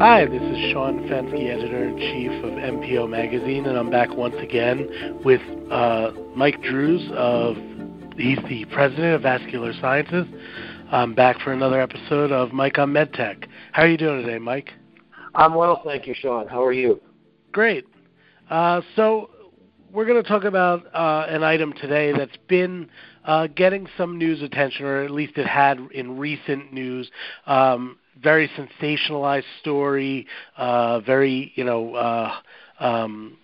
Hi, this is Sean Fenske, editor in chief of MPO Magazine, and I'm back once again with uh, Mike Drues of he's the president of Vascular Sciences. I'm back for another episode of Mike on MedTech. How are you doing today, Mike? I'm well, thank you, Sean. How are you? Great. Uh, so we're going to talk about uh, an item today that's been uh, getting some news attention, or at least it had in recent news. Um, very sensationalized story, uh, very you know uh, um,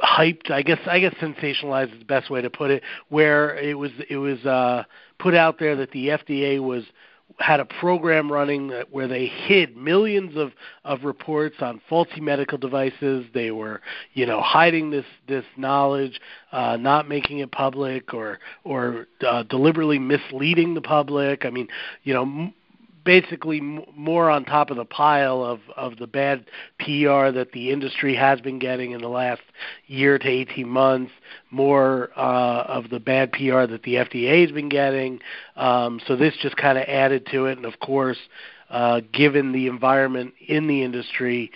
hyped. I guess I guess sensationalized is the best way to put it. Where it was it was uh, put out there that the FDA was had a program running where they hid millions of of reports on faulty medical devices. They were, you know, hiding this this knowledge, uh, not making it public, or or uh, deliberately misleading the public. I mean, you know. M- basically more on top of the pile of of the bad PR that the industry has been getting in the last year to 18 months, more uh, of the bad PR that the FDA has been getting. Um, so this just kind of added to it, and of course, uh, given the environment in the industry.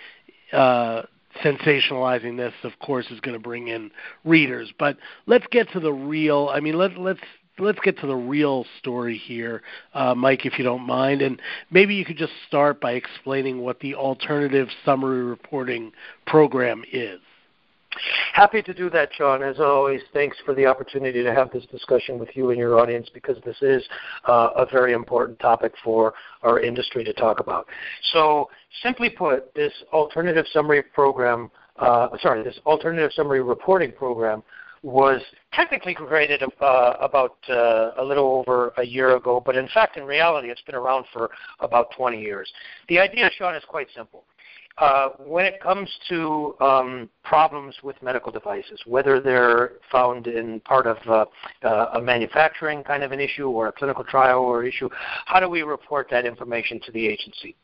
Uh, sensationalizing this of course is going to bring in readers but let's get to the real i mean let let's let's get to the real story here, uh, Mike, if you don't mind, and maybe you could just start by explaining what the alternative summary reporting program is. Happy to do that, Sean. As always, thanks for the opportunity to have this discussion with you and your audience because this is uh, a very important topic for our industry to talk about. So, simply put, this alternative summary program, uh, sorry, this alternative summary reporting program was technically created uh, about uh, a little over a year ago, but in fact, in reality, it's been around for about 20 years. The idea, Sean, is quite simple. Uh, when it comes to um, problems with medical devices, whether they're found in part of uh, uh, a manufacturing kind of an issue or a clinical trial or issue, how do we report that information to the agency?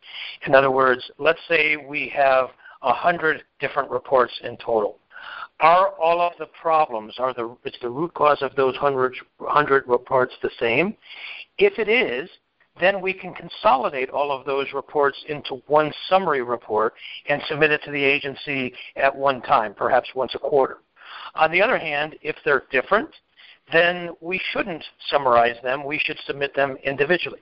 In other words, let's say we have 100 different reports in total are all of the problems, are the, is the root cause of those 100, 100 reports the same? If it is, then we can consolidate all of those reports into one summary report and submit it to the agency at one time, perhaps once a quarter. On the other hand, if they're different, then we shouldn't summarize them. We should submit them individually.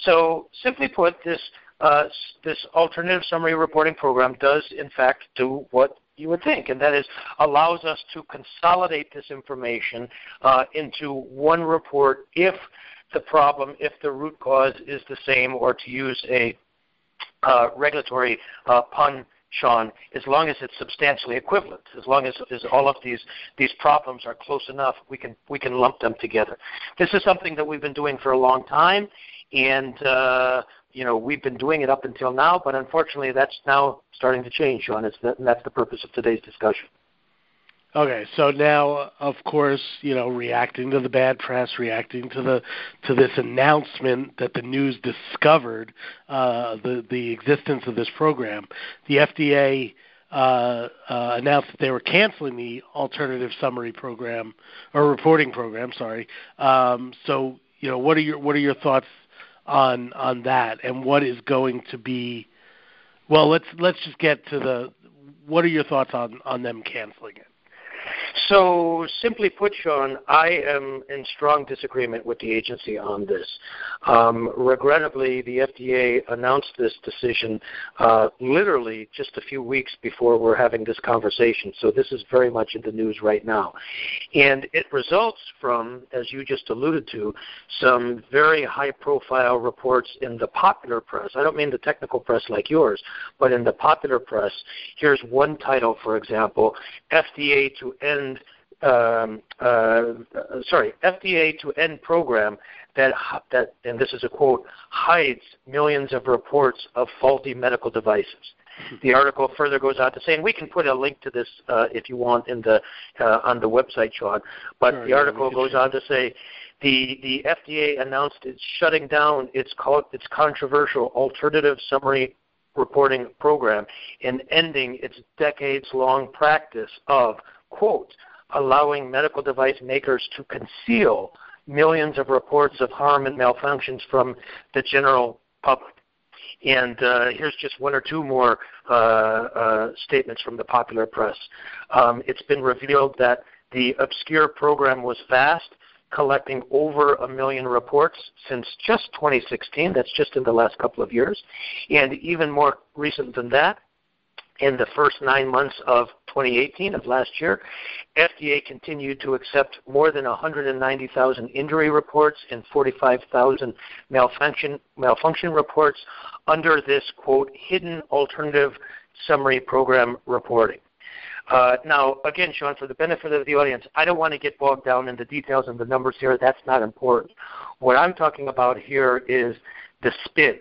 So, simply put, this uh, this alternative summary reporting program does, in fact, do what you would think, and that is allows us to consolidate this information uh, into one report if the problem, if the root cause is the same, or to use a uh, regulatory uh, pun, Sean, as long as it's substantially equivalent, as long as, as all of these these problems are close enough, we can we can lump them together. This is something that we've been doing for a long time, and uh, you know we've been doing it up until now, but unfortunately that's now starting to change, Sean. It's the, and that's the purpose of today's discussion. Okay, so now, of course, you know, reacting to the bad press, reacting to the to this announcement that the news discovered uh, the the existence of this program, the FDA uh, uh, announced that they were canceling the alternative summary program or reporting program. Sorry. Um, so, you know, what are your what are your thoughts on on that, and what is going to be? Well, let's let's just get to the. What are your thoughts on on them canceling it? So, simply put, Sean, I am in strong disagreement with the agency on this. Um, regrettably, the FDA announced this decision uh, literally just a few weeks before we're having this conversation. So, this is very much in the news right now. And it results from, as you just alluded to, some very high profile reports in the popular press. I don't mean the technical press like yours, but in the popular press. Here's one title, for example FDA to end um, uh, sorry, FDA to end program that that and this is a quote hides millions of reports of faulty medical devices. The article further goes on to say, and we can put a link to this uh, if you want in the uh, on the website, Sean. But sure, the article yeah, goes on to say. The, the FDA announced it's shutting down its, its controversial alternative summary reporting program and ending its decades long practice of, quote, allowing medical device makers to conceal millions of reports of harm and malfunctions from the general public. And uh, here's just one or two more uh, uh, statements from the popular press. Um, it's been revealed that the obscure program was vast, collecting over a million reports since just 2016. That's just in the last couple of years. And even more recent than that, in the first nine months of 2018 of last year, FDA continued to accept more than 190,000 injury reports and 45,000 malfunction, malfunction reports under this, quote, hidden alternative summary program reporting. Uh, now, again, Sean, for the benefit of the audience, I don't want to get bogged down in the details and the numbers here. That's not important. What I'm talking about here is the spin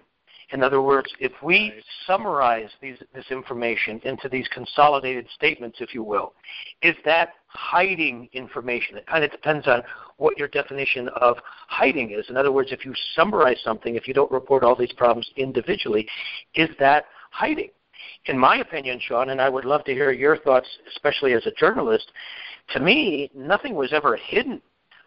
in other words, if we summarize these, this information into these consolidated statements, if you will, is that hiding information? It kind of depends on what your definition of hiding is. In other words, if you summarize something, if you don't report all these problems individually, is that hiding? In my opinion, Sean, and I would love to hear your thoughts, especially as a journalist, to me, nothing was ever hidden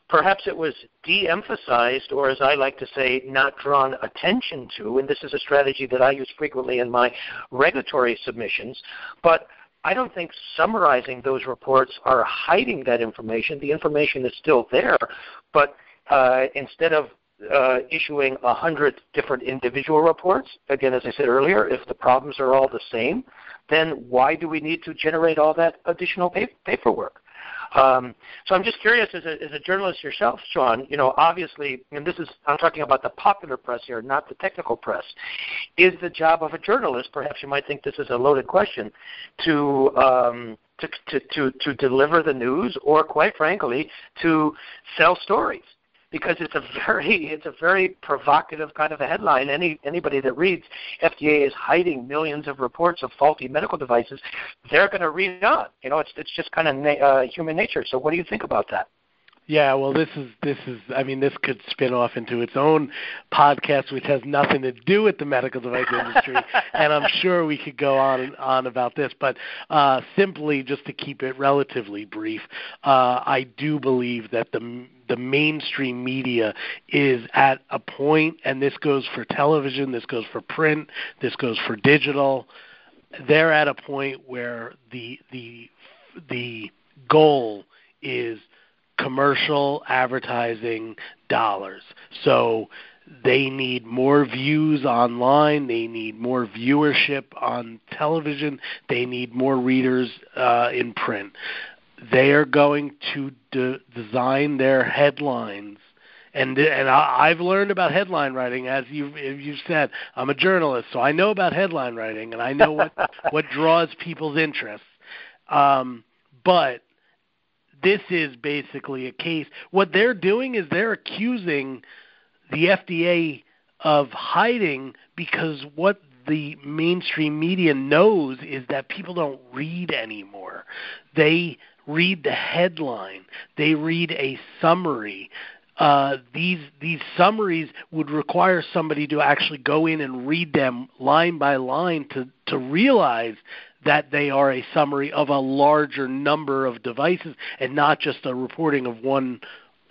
Perhaps it was de emphasized, or as I like to say, not drawn attention to, and this is a strategy that I use frequently in my regulatory submissions. But I don't think summarizing those reports are hiding that information. The information is still there, but uh, instead of uh, issuing a hundred different individual reports, again, as I said earlier, if the problems are all the same, then why do we need to generate all that additional paperwork? Um, so I'm just curious, as a, as a journalist yourself, Sean, you know, obviously, and this is I'm talking about the popular press here, not the technical press. Is the job of a journalist? Perhaps you might think this is a loaded question, to um, to, to, to, to deliver the news, or quite frankly, to sell stories because it's a very it's a very provocative kind of a headline. Any anybody that reads FDA is hiding millions of reports of faulty medical devices, they're going to read on. You know, it's it's just kind of na- uh, human nature. So, what do you think about that? Yeah, well, this is this is. I mean, this could spin off into its own podcast, which has nothing to do with the medical device industry, and I'm sure we could go on and on about this. But uh, simply, just to keep it relatively brief, uh, I do believe that the the mainstream media is at a point, and this goes for television, this goes for print, this goes for digital. They're at a point where the the the goal is commercial advertising dollars. So they need more views online. They need more viewership on television. They need more readers uh, in print. They are going to de- design their headlines. And and I, I've learned about headline writing, as you've you've said. I'm a journalist, so I know about headline writing, and I know what what draws people's interest. Um, but this is basically a case. What they're doing is they're accusing the FDA of hiding because what the mainstream media knows is that people don't read anymore. They read the headline, they read a summary. Uh, these these summaries would require somebody to actually go in and read them line by line to to realize that they are a summary of a larger number of devices and not just a reporting of one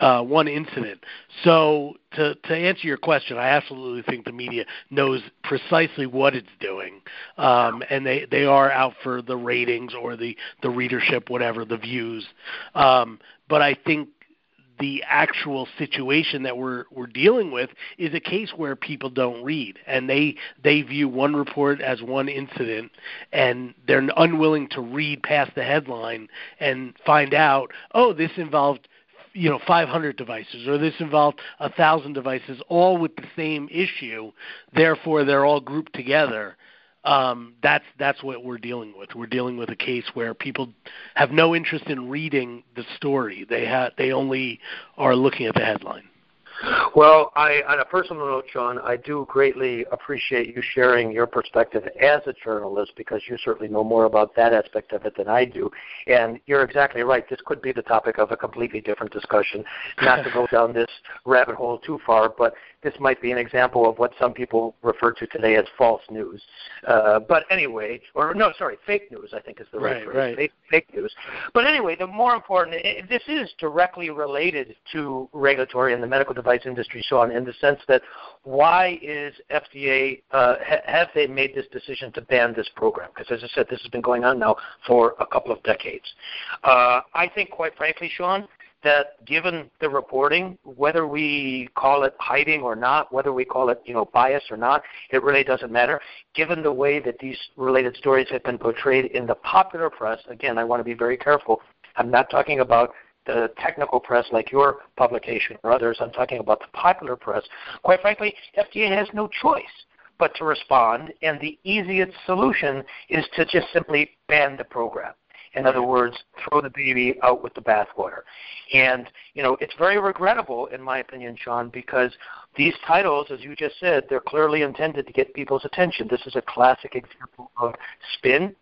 uh, one incident. So to to answer your question, I absolutely think the media knows precisely what it's doing, um, and they they are out for the ratings or the the readership, whatever the views. Um, but I think the actual situation that we're we're dealing with is a case where people don't read and they they view one report as one incident and they're unwilling to read past the headline and find out oh this involved you know 500 devices or this involved a thousand devices all with the same issue therefore they're all grouped together um, that's that's what we're dealing with. We're dealing with a case where people have no interest in reading the story. They ha- they only are looking at the headline. Well, I, on a personal note, Sean, I do greatly appreciate you sharing your perspective as a journalist because you certainly know more about that aspect of it than I do. And you're exactly right. This could be the topic of a completely different discussion. Not to go down this rabbit hole too far, but this might be an example of what some people refer to today as false news. Uh, but anyway, or no, sorry, fake news. I think is the right, right phrase. Right. Fake, fake news. But anyway, the more important, this is directly related to regulatory and the medical device industry, Sean, in the sense that why is FDA uh, ha- have they made this decision to ban this program? Because as I said, this has been going on now for a couple of decades. Uh, I think, quite frankly, Sean, that given the reporting, whether we call it hiding or not, whether we call it you know bias or not, it really doesn't matter. Given the way that these related stories have been portrayed in the popular press, again, I want to be very careful. I'm not talking about the technical press like your publication or others. I'm talking about the popular press. Quite frankly, FDA has no choice but to respond, and the easiest solution is to just simply ban the program. In other words, throw the baby out with the bathwater. And, you know, it's very regrettable, in my opinion, Sean, because these titles, as you just said, they're clearly intended to get people's attention. This is a classic example of spin.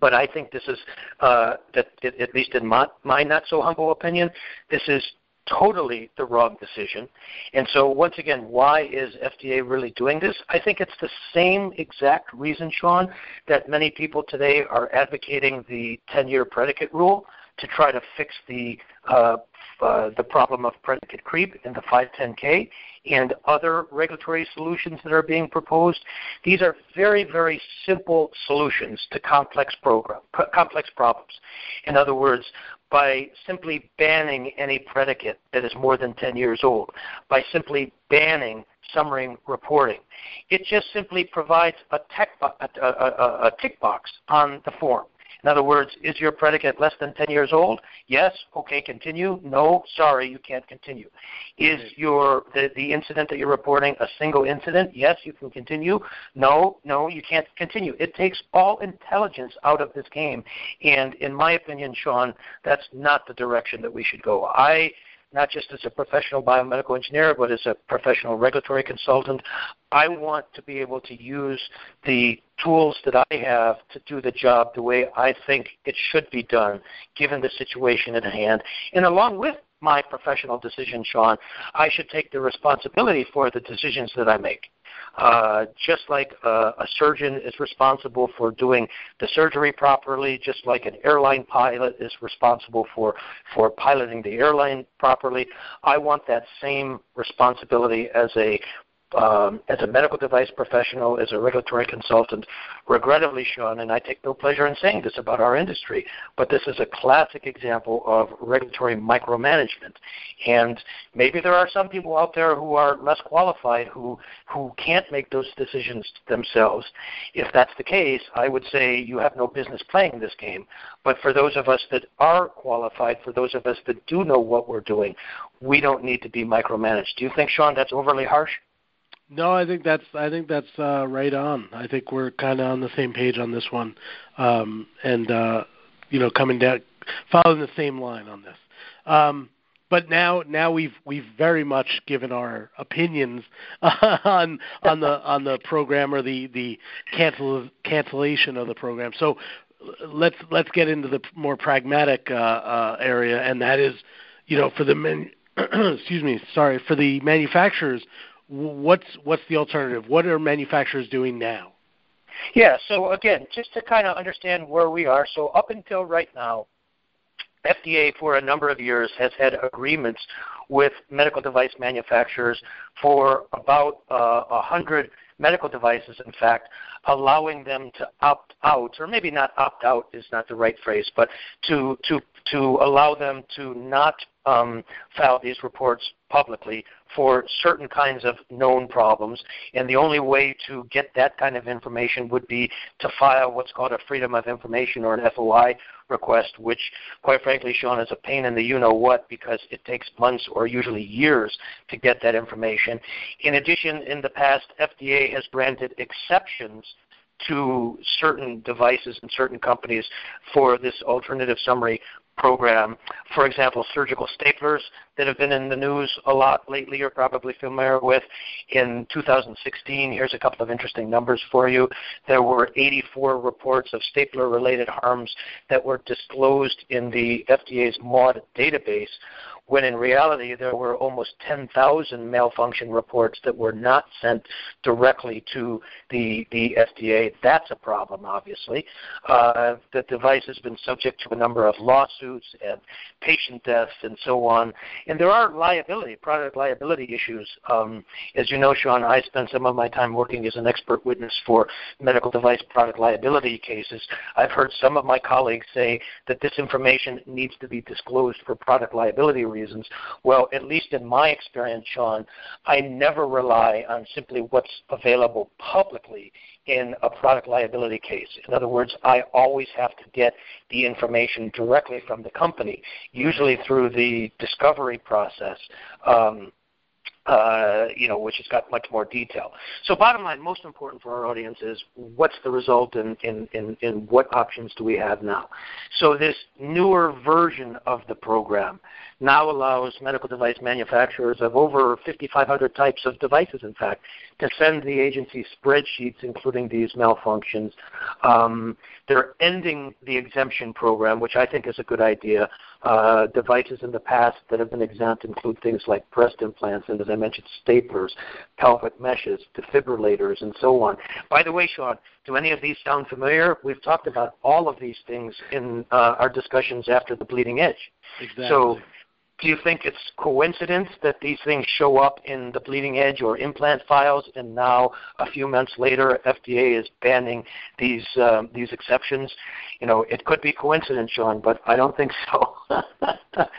But I think this is, uh, that at least in my, my not so humble opinion, this is totally the wrong decision. And so, once again, why is FDA really doing this? I think it's the same exact reason, Sean, that many people today are advocating the 10 year predicate rule to try to fix the uh, uh, the problem of predicate creep in the 510K and other regulatory solutions that are being proposed. These are very, very simple solutions to complex program, complex problems. In other words, by simply banning any predicate that is more than 10 years old, by simply banning summary reporting. It just simply provides a, tech, a, a, a, a tick box on the form. In other words, is your predicate less than 10 years old? Yes. Okay, continue. No. Sorry, you can't continue. Is your the, the incident that you're reporting a single incident? Yes, you can continue. No, no, you can't continue. It takes all intelligence out of this game. And in my opinion, Sean, that's not the direction that we should go. I not just as a professional biomedical engineer, but as a professional regulatory consultant. I want to be able to use the tools that I have to do the job the way I think it should be done, given the situation at hand. And along with my professional decision, Sean, I should take the responsibility for the decisions that I make. Uh, just like uh, a surgeon is responsible for doing the surgery properly, just like an airline pilot is responsible for, for piloting the airline properly, I want that same responsibility as a um, as a medical device professional, as a regulatory consultant, regrettably, Sean, and I take no pleasure in saying this about our industry, but this is a classic example of regulatory micromanagement. And maybe there are some people out there who are less qualified who who can't make those decisions themselves. If that's the case, I would say you have no business playing this game. But for those of us that are qualified, for those of us that do know what we're doing, we don't need to be micromanaged. Do you think, Sean, that's overly harsh? No, I think that's I think that's uh, right on. I think we're kind of on the same page on this one, um, and uh, you know, coming down, following the same line on this. Um, but now, now we've we've very much given our opinions on on the on the program or the the cancel cancellation of the program. So let's let's get into the more pragmatic uh, uh, area, and that is, you know, for the men, excuse me, sorry, for the manufacturers what's what's the alternative? What are manufacturers doing now? Yeah, so again, just to kind of understand where we are, so up until right now, FDA for a number of years has had agreements with medical device manufacturers for about uh, a uh, hundred medical devices, in fact, allowing them to opt out, or maybe not opt out is not the right phrase, but to to to allow them to not um, file these reports publicly for certain kinds of known problems. And the only way to get that kind of information would be to file what's called a Freedom of Information or an FOI request, which, quite frankly, Sean, is a pain in the you know what because it takes months or usually years to get that information. In addition, in the past, FDA has granted exceptions to certain devices and certain companies for this alternative summary program. For example, surgical staplers that have been in the news a lot lately, you're probably familiar with. In 2016, here's a couple of interesting numbers for you. There were 84 reports of stapler related harms that were disclosed in the FDA's MAUDE database, when in reality there were almost 10,000 malfunction reports that were not sent directly to the, the FDA. That's a problem, obviously. Uh, the device has been subject to a number of lawsuits and patient deaths and so on. And there are liability, product liability issues. Um, as you know, Sean, I spent some of my time working as an expert witness for medical device product liability cases. I've heard some of my colleagues say that this information needs to be disclosed for product liability reasons. Well, at least in my experience, Sean, I never rely on simply what's available publicly in a product liability case. In other words, I always have to get the information directly from the company, usually through the discovery process. Um, uh, you know, which has got much more detail. So bottom line, most important for our audience is what's the result and in, what options do we have now? So this newer version of the program now allows medical device manufacturers of over 5,500 types of devices, in fact, to send the agency spreadsheets including these malfunctions. Um, they're ending the exemption program, which I think is a good idea. Uh, devices in the past that have been exempt include things like breast implants and, as I mentioned, staplers, pelvic meshes, defibrillators, and so on. By the way, Sean, do any of these sound familiar? We've talked about all of these things in uh, our discussions after the bleeding edge. Exactly. So do you think it's coincidence that these things show up in the bleeding edge or implant files, and now a few months later, FDA is banning these um, these exceptions? You know, it could be coincidence, Sean, but I don't think so.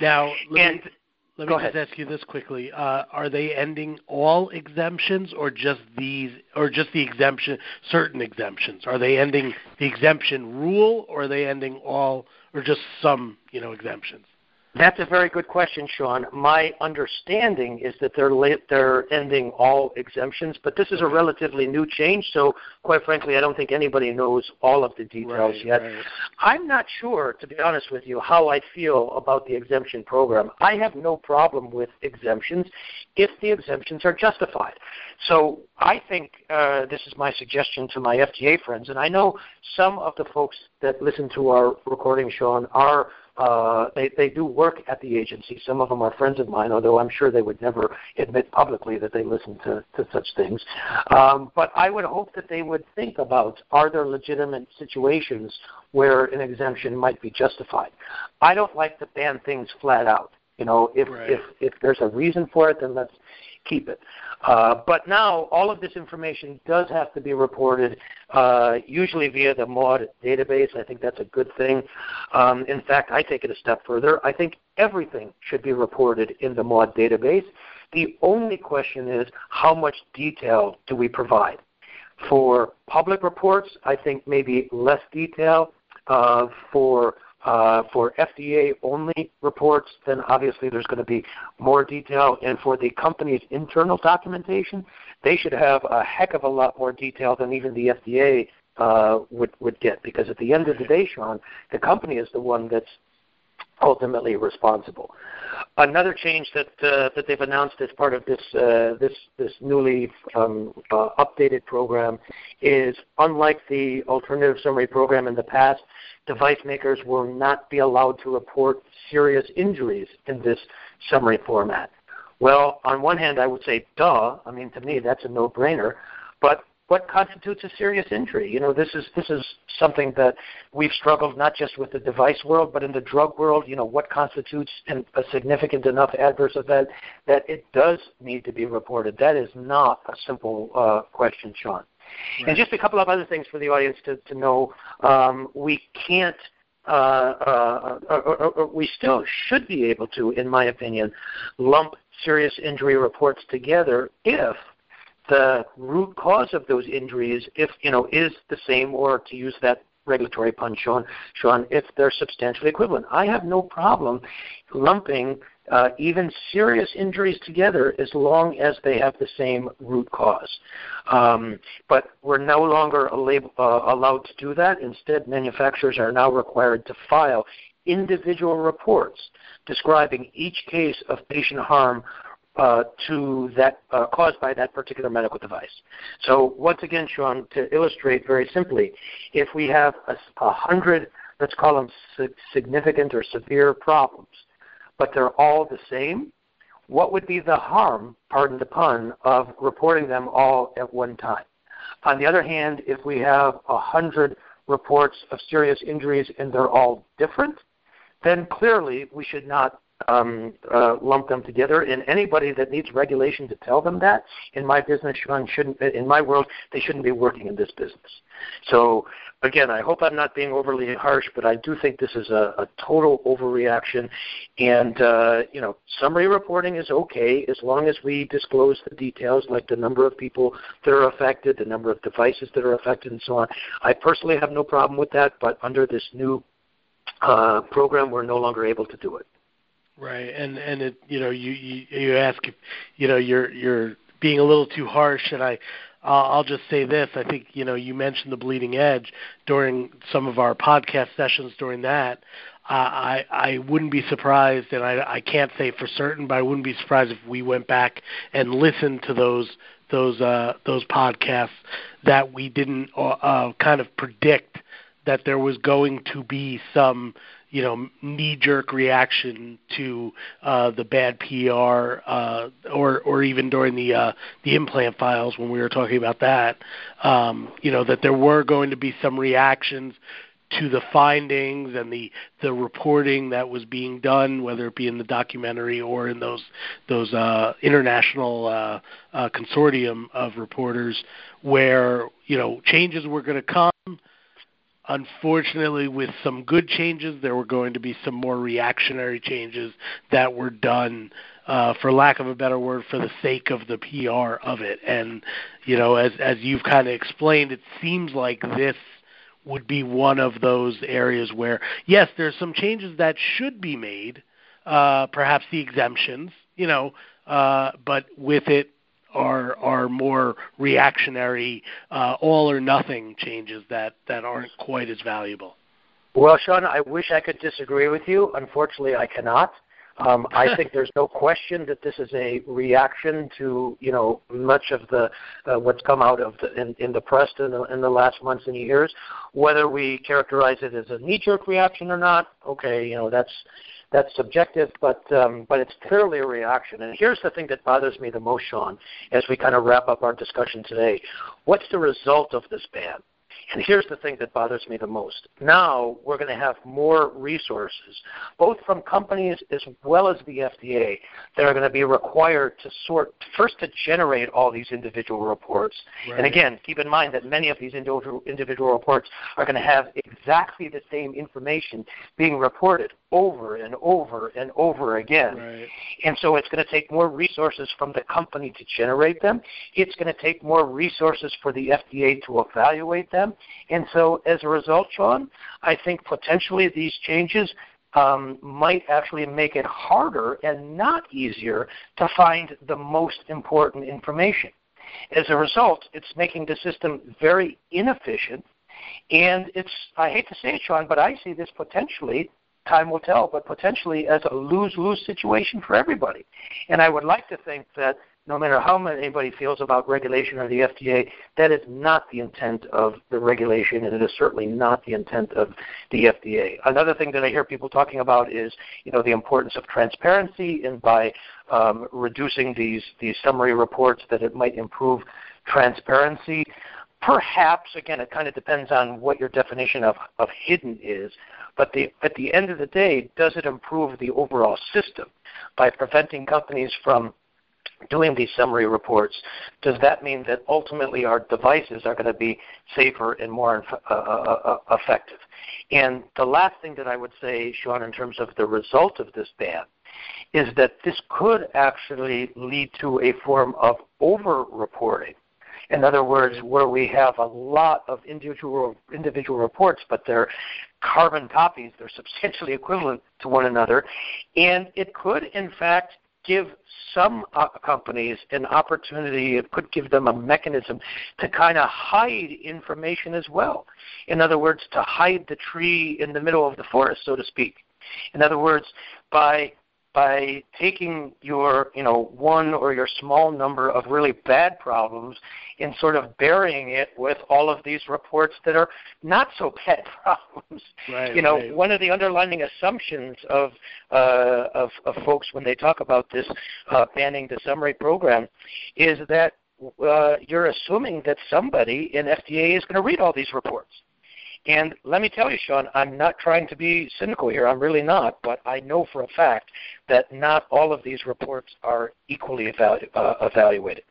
now, let and, me, let me just ask you this quickly: uh, Are they ending all exemptions, or just these, or just the exemption, certain exemptions? Are they ending the exemption rule, or are they ending all, or just some, you know, exemptions? That's a very good question, Sean. My understanding is that they're they're ending all exemptions, but this is a relatively new change, so quite frankly, I don't think anybody knows all of the details right, yet. Right. I'm not sure, to be honest with you, how I feel about the exemption program. I have no problem with exemptions if the exemptions are justified. So I think uh, this is my suggestion to my FDA friends, and I know some of the folks that listen to our recording, Sean, are uh, they, they do work at the agency. Some of them are friends of mine, although I'm sure they would never admit publicly that they listen to, to such things. Um, but I would hope that they would think about are there legitimate situations where an exemption might be justified. I don't like to ban things flat out. You know, if right. if if there's a reason for it, then let's keep it. Uh, but now all of this information does have to be reported, uh, usually via the MAUDE database. I think that's a good thing. Um, in fact, I take it a step further. I think everything should be reported in the MAUDE database. The only question is how much detail do we provide? For public reports, I think maybe less detail. Uh, for uh, for FDA only reports, then obviously there's going to be more detail. And for the company's internal documentation, they should have a heck of a lot more detail than even the FDA uh, would would get. Because at the end of the day, Sean, the company is the one that's ultimately responsible. Another change that uh, that they've announced as part of this uh, this this newly um, uh, updated program is unlike the alternative summary program in the past, device makers will not be allowed to report serious injuries in this summary format. Well, on one hand, I would say, duh. I mean, to me, that's a no-brainer. But what constitutes a serious injury? You know, this is this is something that we've struggled not just with the device world, but in the drug world. You know, what constitutes an, a significant enough adverse event that it does need to be reported? That is not a simple uh, question, Sean. Right. And just a couple of other things for the audience to, to know. Um, we can't, uh, uh, uh, uh, uh we still should be able to, in my opinion, lump serious injury reports together if the root cause of those injuries, if you know, is the same, or to use that regulatory pun, Sean, Sean, if they're substantially equivalent. I have no problem lumping uh, even serious injuries together as long as they have the same root cause. Um, but we're no longer uh, allowed to do that. Instead, manufacturers are now required to file individual reports describing each case of patient harm uh, to that uh, caused by that particular medical device. So once again, Sean, to illustrate very simply, if we have a, a hundred, let's call them significant or severe problems, but they're all the same, what would be the harm, pardon the pun, of reporting them all at one time? On the other hand, if we have a hundred reports of serious injuries and they're all different, then clearly we should not um, uh, lump them together. And anybody that needs regulation to tell them that, in my business, shouldn't, in my world, they shouldn't be working in this business. So again, I hope I'm not being overly harsh, but I do think this is a, a total overreaction. And uh, you know, summary reporting is okay as long as we disclose the details, like the number of people that are affected, the number of devices that are affected, and so on. I personally have no problem with that, but under this new uh, program, we're no longer able to do it. Right, and and it you know you you, you ask if you know you're you're being a little too harsh, and I I'll, I'll just say this: I think you know you mentioned the bleeding edge during some of our podcast sessions. During that, uh, I I wouldn't be surprised, and I I can't say for certain, but I wouldn't be surprised if we went back and listened to those those uh those podcasts that we didn't uh, uh kind of predict that there was going to be some you know knee jerk reaction to uh, the bad PR uh, or or even during the uh, the implant files when we were talking about that um, you know that there were going to be some reactions to the findings and the the reporting that was being done, whether it be in the documentary or in those those uh, international uh, uh, consortium of reporters, where you know changes were going to come Unfortunately, with some good changes, there were going to be some more reactionary changes that were done, uh, for lack of a better word, for the sake of the PR of it. And you know, as as you've kind of explained, it seems like this would be one of those areas where, yes, there's some changes that should be made, uh, perhaps the exemptions, you know, uh, but with it are are more reactionary, uh, all or nothing changes that that aren't quite as valuable. Well, Sean, I wish I could disagree with you. Unfortunately, I cannot. Um, I think there's no question that this is a reaction to you know much of the uh, what's come out of the, in, in the press in the, in the last months and years. Whether we characterize it as a knee-jerk reaction or not, okay, you know that's that's subjective, but um, but it's clearly a reaction. And here's the thing that bothers me the most, Sean, as we kind of wrap up our discussion today. What's the result of this ban? And here's the thing that bothers me the most. Now we're going to have more resources, both from companies as well as the FDA, that are going to be required to sort, first to generate all these individual reports. Right. And again, keep in mind that many of these individual, individual reports are going to have exactly the same information being reported over and over and over again. Right. And so it's going to take more resources from the company to generate them. It's going to take more resources for the FDA to evaluate them. And so as a result, Sean, I think potentially these changes um, might actually make it harder and not easier to find the most important information. As a result, it's making the system very inefficient and it's, I hate to say it, Sean, but I see this potentially time will tell, but potentially as a lose lose situation for everybody. And I would like to think that no matter how anybody feels about regulation or the FDA, that is not the intent of the regulation, and it is certainly not the intent of the FDA. Another thing that I hear people talking about is, you know, the importance of transparency, and by um, reducing these these summary reports, that it might improve transparency. Perhaps, again, it kind of depends on what your definition of, of hidden is. But the, at the end of the day, does it improve the overall system by preventing companies from doing these summary reports? Does that mean that ultimately our devices are going to be safer and more uh, uh, uh, uh, effective? And the last thing that I would say, Sean, in terms of the result of this ban, is that this could actually lead to a form of over reporting in other words, where we have a lot of individual individual reports, but they're carbon copies, they're substantially equivalent to one another, and it could, in fact, give some uh, companies an opportunity, it could give them a mechanism to kind of hide information as well. In other words, to hide the tree in the middle of the forest, so to speak. In other words, by by taking your, you know, one or your small number of really bad problems and sort of burying it with all of these reports that are not so bad problems. Right, you know, right. one of the underlying assumptions of, uh, of of folks when they talk about this uh, banning the summary program is that uh, you're assuming that somebody in FDA is going to read all these reports. And let me tell you, Sean, I'm not trying to be cynical here. I'm really not. But I know for a fact that not all of these reports are equally evalu- uh, evaluated.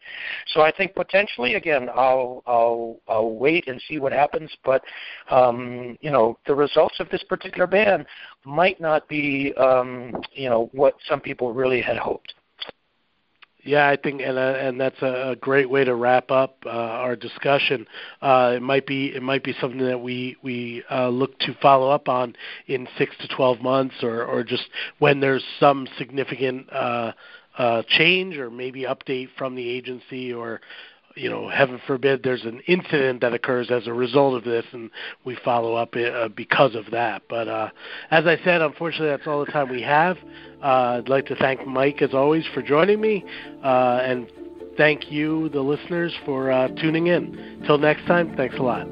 So I think potentially, again, I'll, I'll, I'll wait and see what happens. But um, you know, the results of this particular ban might not be, um, you know, what some people really had hoped. Yeah, I think, and uh, and that's a, great way to wrap up uh, our discussion. Uh, it might be it might be something that we we uh, look to follow up on in six to twelve months, or or just when there's some significant uh, uh, change, or maybe update from the agency, or you know, heaven forbid, there's an incident that occurs as a result of this, and we follow up because of that. But as I said, unfortunately, that's all the time we have. Uh, I'd like to thank Mike, as always, for joining me, uh, and thank you, the listeners, for uh, tuning in. Till next time, thanks a lot.